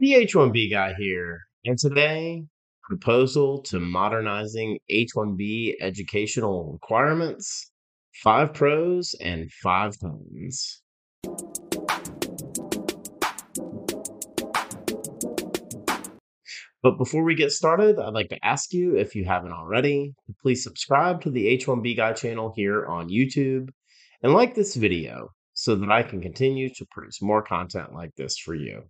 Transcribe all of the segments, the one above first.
The H-1B guy here, and today, proposal to modernizing H-1B educational requirements, five pros and five cons. But before we get started, I'd like to ask you, if you haven't already, please subscribe to the H1B Guy channel here on YouTube and like this video so that I can continue to produce more content like this for you.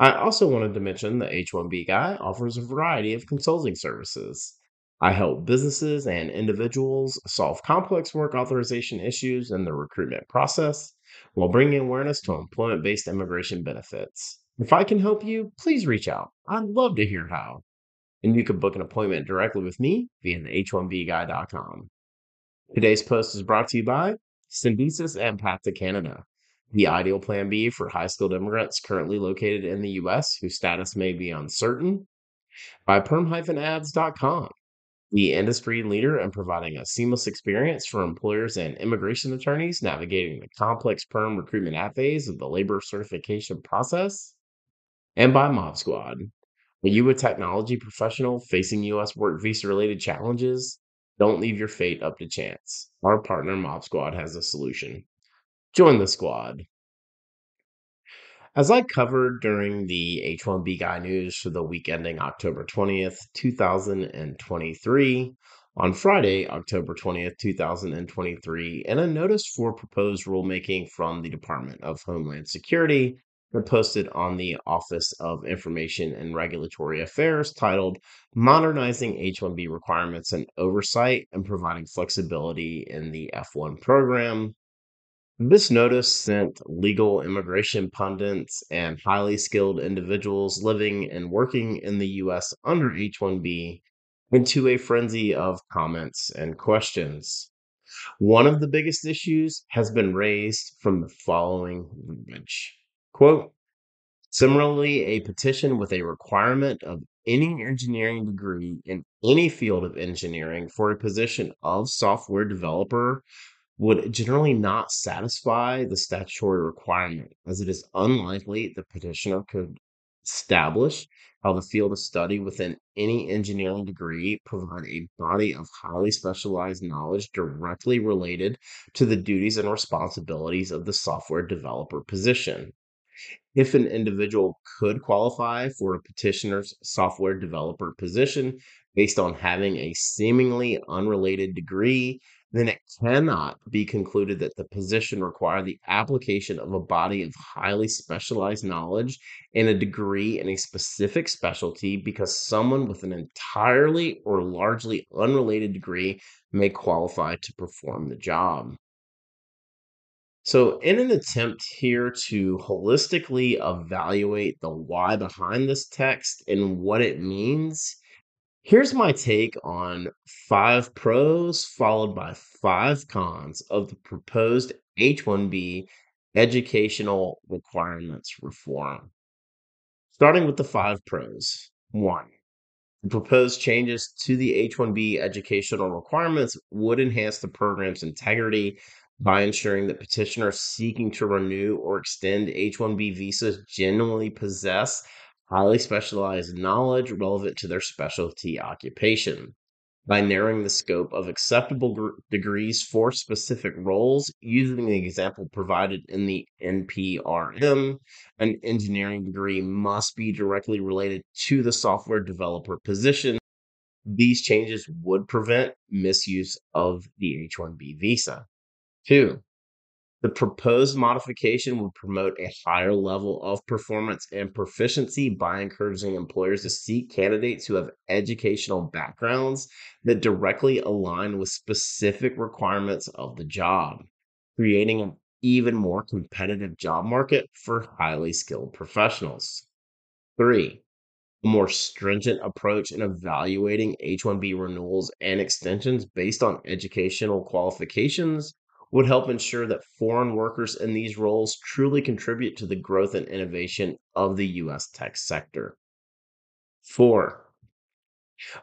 I also wanted to mention the H1B Guy offers a variety of consulting services. I help businesses and individuals solve complex work authorization issues in the recruitment process while bringing awareness to employment based immigration benefits. If I can help you, please reach out. I'd love to hear how. And you can book an appointment directly with me via the h1bguy.com. Today's post is brought to you by Syndesus and Path to Canada, the ideal plan B for high skilled immigrants currently located in the U.S. whose status may be uncertain, by perm-ads.com, the industry leader in providing a seamless experience for employers and immigration attorneys navigating the complex perm recruitment phase of the labor certification process and by Mob Squad. Are you a technology professional facing U.S. work visa related challenges? Don't leave your fate up to chance. Our partner Mob Squad has a solution. Join the squad. As I covered during the H1B Guy News for the week ending October 20th, 2023, on Friday, October 20th, 2023, in a notice for proposed rulemaking from the Department of Homeland Security, were posted on the Office of Information and Regulatory Affairs titled Modernizing H 1B Requirements and Oversight and Providing Flexibility in the F1 Program. This notice sent legal immigration pundits and highly skilled individuals living and working in the U.S. under H 1B into a frenzy of comments and questions. One of the biggest issues has been raised from the following language. Quote, similarly, a petition with a requirement of any engineering degree in any field of engineering for a position of software developer would generally not satisfy the statutory requirement, as it is unlikely the petitioner could establish how the field of study within any engineering degree provide a body of highly specialized knowledge directly related to the duties and responsibilities of the software developer position. If an individual could qualify for a petitioner's software developer position based on having a seemingly unrelated degree, then it cannot be concluded that the position required the application of a body of highly specialized knowledge and a degree in a specific specialty because someone with an entirely or largely unrelated degree may qualify to perform the job. So, in an attempt here to holistically evaluate the why behind this text and what it means, here's my take on five pros followed by five cons of the proposed H 1B educational requirements reform. Starting with the five pros. One, the proposed changes to the H 1B educational requirements would enhance the program's integrity by ensuring that petitioners seeking to renew or extend H 1B visas genuinely possess highly specialized knowledge relevant to their specialty occupation. By narrowing the scope of acceptable gr- degrees for specific roles, using the example provided in the NPRM, an engineering degree must be directly related to the software developer position. These changes would prevent misuse of the H 1B visa. Two, the proposed modification would promote a higher level of performance and proficiency by encouraging employers to seek candidates who have educational backgrounds that directly align with specific requirements of the job, creating an even more competitive job market for highly skilled professionals. Three, a more stringent approach in evaluating H 1B renewals and extensions based on educational qualifications would help ensure that foreign workers in these roles truly contribute to the growth and innovation of the U.S. tech sector. Four,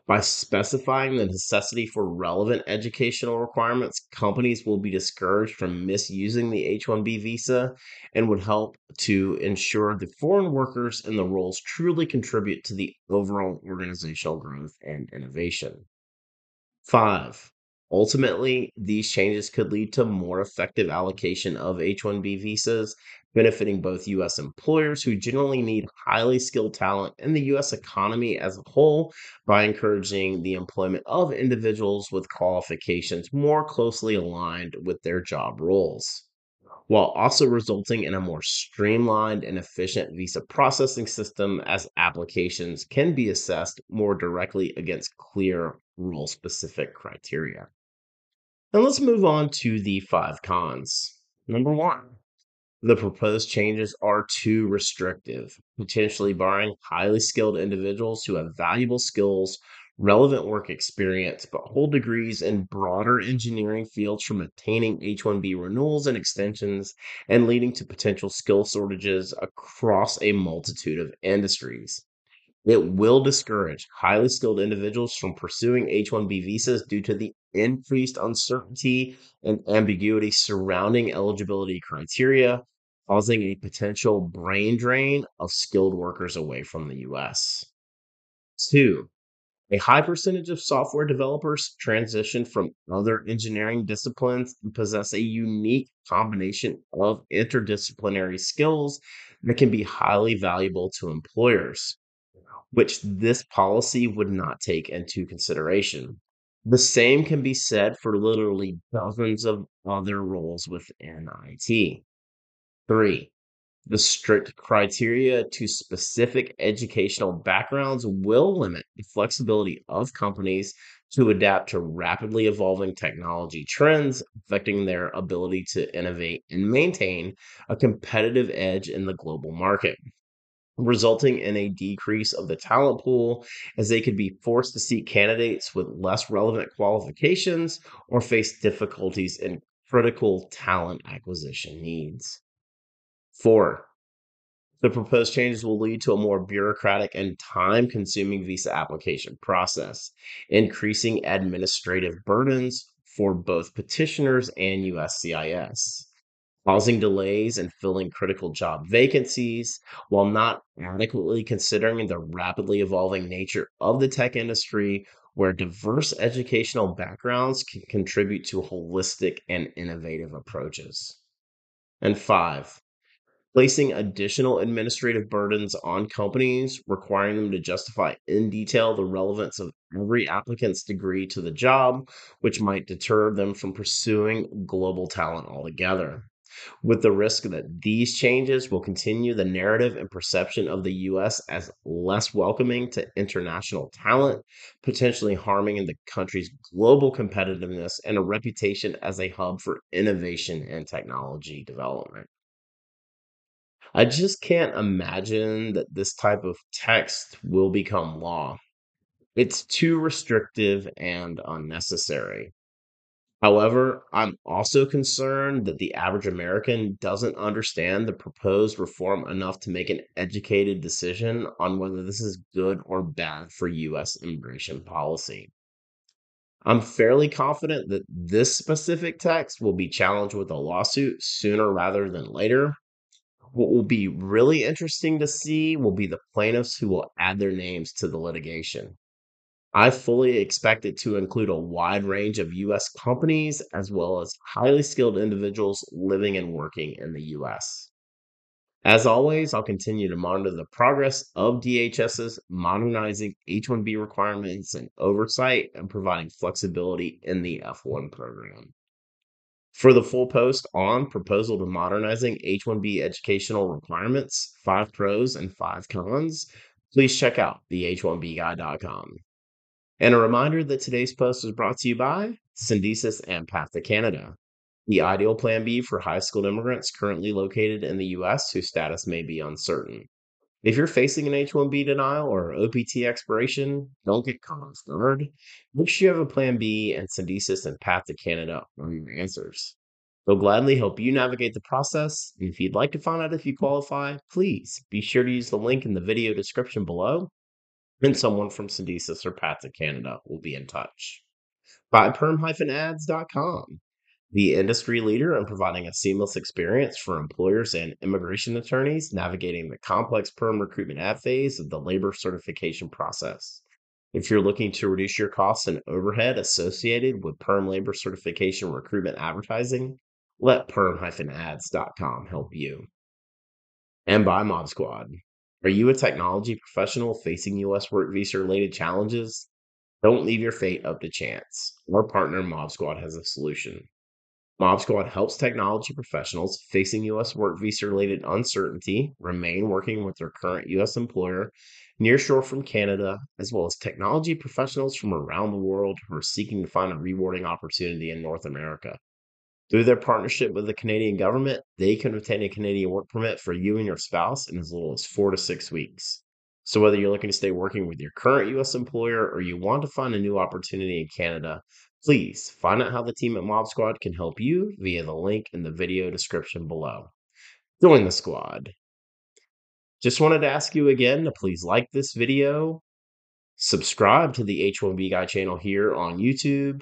By specifying the necessity for relevant educational requirements, companies will be discouraged from misusing the H 1B visa and would help to ensure the foreign workers in the roles truly contribute to the overall organizational growth and innovation. Five, ultimately, these changes could lead to more effective allocation of H-1B visas, benefiting both U.S. employers who generally need highly skilled talent and the U.S. economy as a whole by encouraging the employment of individuals with qualifications more closely aligned with their job roles while also resulting in a more streamlined and efficient visa processing system as applications can be assessed more directly against clear role specific criteria. Now let's move on to the five cons. Number one, the proposed changes are too restrictive, potentially barring highly skilled individuals who have valuable skills relevant work experience, but hold degrees in broader engineering fields from obtaining H 1B renewals and extensions and leading to potential skill shortages across a multitude of industries. It will discourage highly skilled individuals from pursuing H 1B visas due to the increased uncertainty and ambiguity surrounding eligibility criteria, causing a potential brain drain of skilled workers away from the US. Two, a high percentage of software developers transition from other engineering disciplines and possess a unique combination of interdisciplinary skills that can be highly valuable to employers, which this policy would not take into consideration. The same can be said for literally dozens of other roles within IT. Three, the strict criteria to specific educational backgrounds will limit the flexibility of companies to adapt to rapidly evolving technology trends, affecting their ability to innovate and maintain a competitive edge in the global market. Resulting in a decrease of the talent pool as they could be forced to seek candidates with less relevant qualifications or face difficulties in critical talent acquisition needs. Four, the proposed changes will lead to a more bureaucratic and time consuming visa application process, increasing administrative burdens for both petitioners and USCIS, causing delays and filling critical job vacancies while not adequately considering the rapidly evolving nature of the tech industry, where diverse educational backgrounds can contribute to holistic and innovative approaches. And five, placing additional administrative burdens on companies, requiring them to justify in detail the relevance of every applicant's degree to the job, which might deter them from pursuing global talent altogether. With the risk that these changes will continue the narrative and perception of the U.S. as less welcoming to international talent, potentially harming the country's global competitiveness and a reputation as a hub for innovation and technology development. I just can't imagine that this type of text will become law. It's too restrictive and unnecessary. However, I'm also concerned that the average American doesn't understand the proposed reform enough to make an educated decision on whether this is good or bad for U.S. immigration policy. I'm fairly confident that this specific text will be challenged with a lawsuit sooner rather than later, what will be really interesting to see will be the plaintiffs who will add their names to the litigation. I fully expect it to include a wide range of U.S. companies as well as highly skilled individuals living and working in the U.S. As always, I'll continue to monitor the progress of DHS's modernizing H 1B requirements and oversight and providing flexibility in the F1 program. For the full post on proposal to modernizing H-1B educational requirements, five pros and five cons, please check out the h1bguy.com. And a reminder that today's post is brought to you by Syndesus and Path to Canada, the ideal plan B for high skilled immigrants currently located in the U.S. whose status may be uncertain. If you're facing an H-1B denial or OPT expiration, don't get caught off guard. Make sure you have a plan B and Syndesus and Path to Canada are your answers. They'll gladly help you navigate the process. If you'd like to find out if you qualify, please be sure to use the link in the video description below. And someone from Syndesus or Pats Canada will be in touch. By perm-ads.com, the industry leader in providing a seamless experience for employers and immigration attorneys navigating the complex perm recruitment ad phase of the labor certification process. If you're looking to reduce your costs and overhead associated with perm labor certification recruitment advertising, let perm-ads.com help you. And by Mob Squad. Are you a technology professional facing U.S. work visa related challenges? Don't leave your fate up to chance. Our partner Mob Squad has a solution. Mob Squad helps technology professionals facing U.S. work visa related uncertainty remain working with their current U.S. employer nearshore from Canada, as well as technology professionals from around the world who are seeking to find a rewarding opportunity in North America. Through their partnership with the Canadian government, they can obtain a Canadian work permit for you and your spouse in as little as four to six weeks. So, whether you're looking to stay working with your current U.S. employer or you want to find a new opportunity in Canada, Please find out how the team at Mob Squad can help you via the link in the video description below. Join the squad. Just wanted to ask you again to please like this video, subscribe to the H1B Guy channel here on YouTube,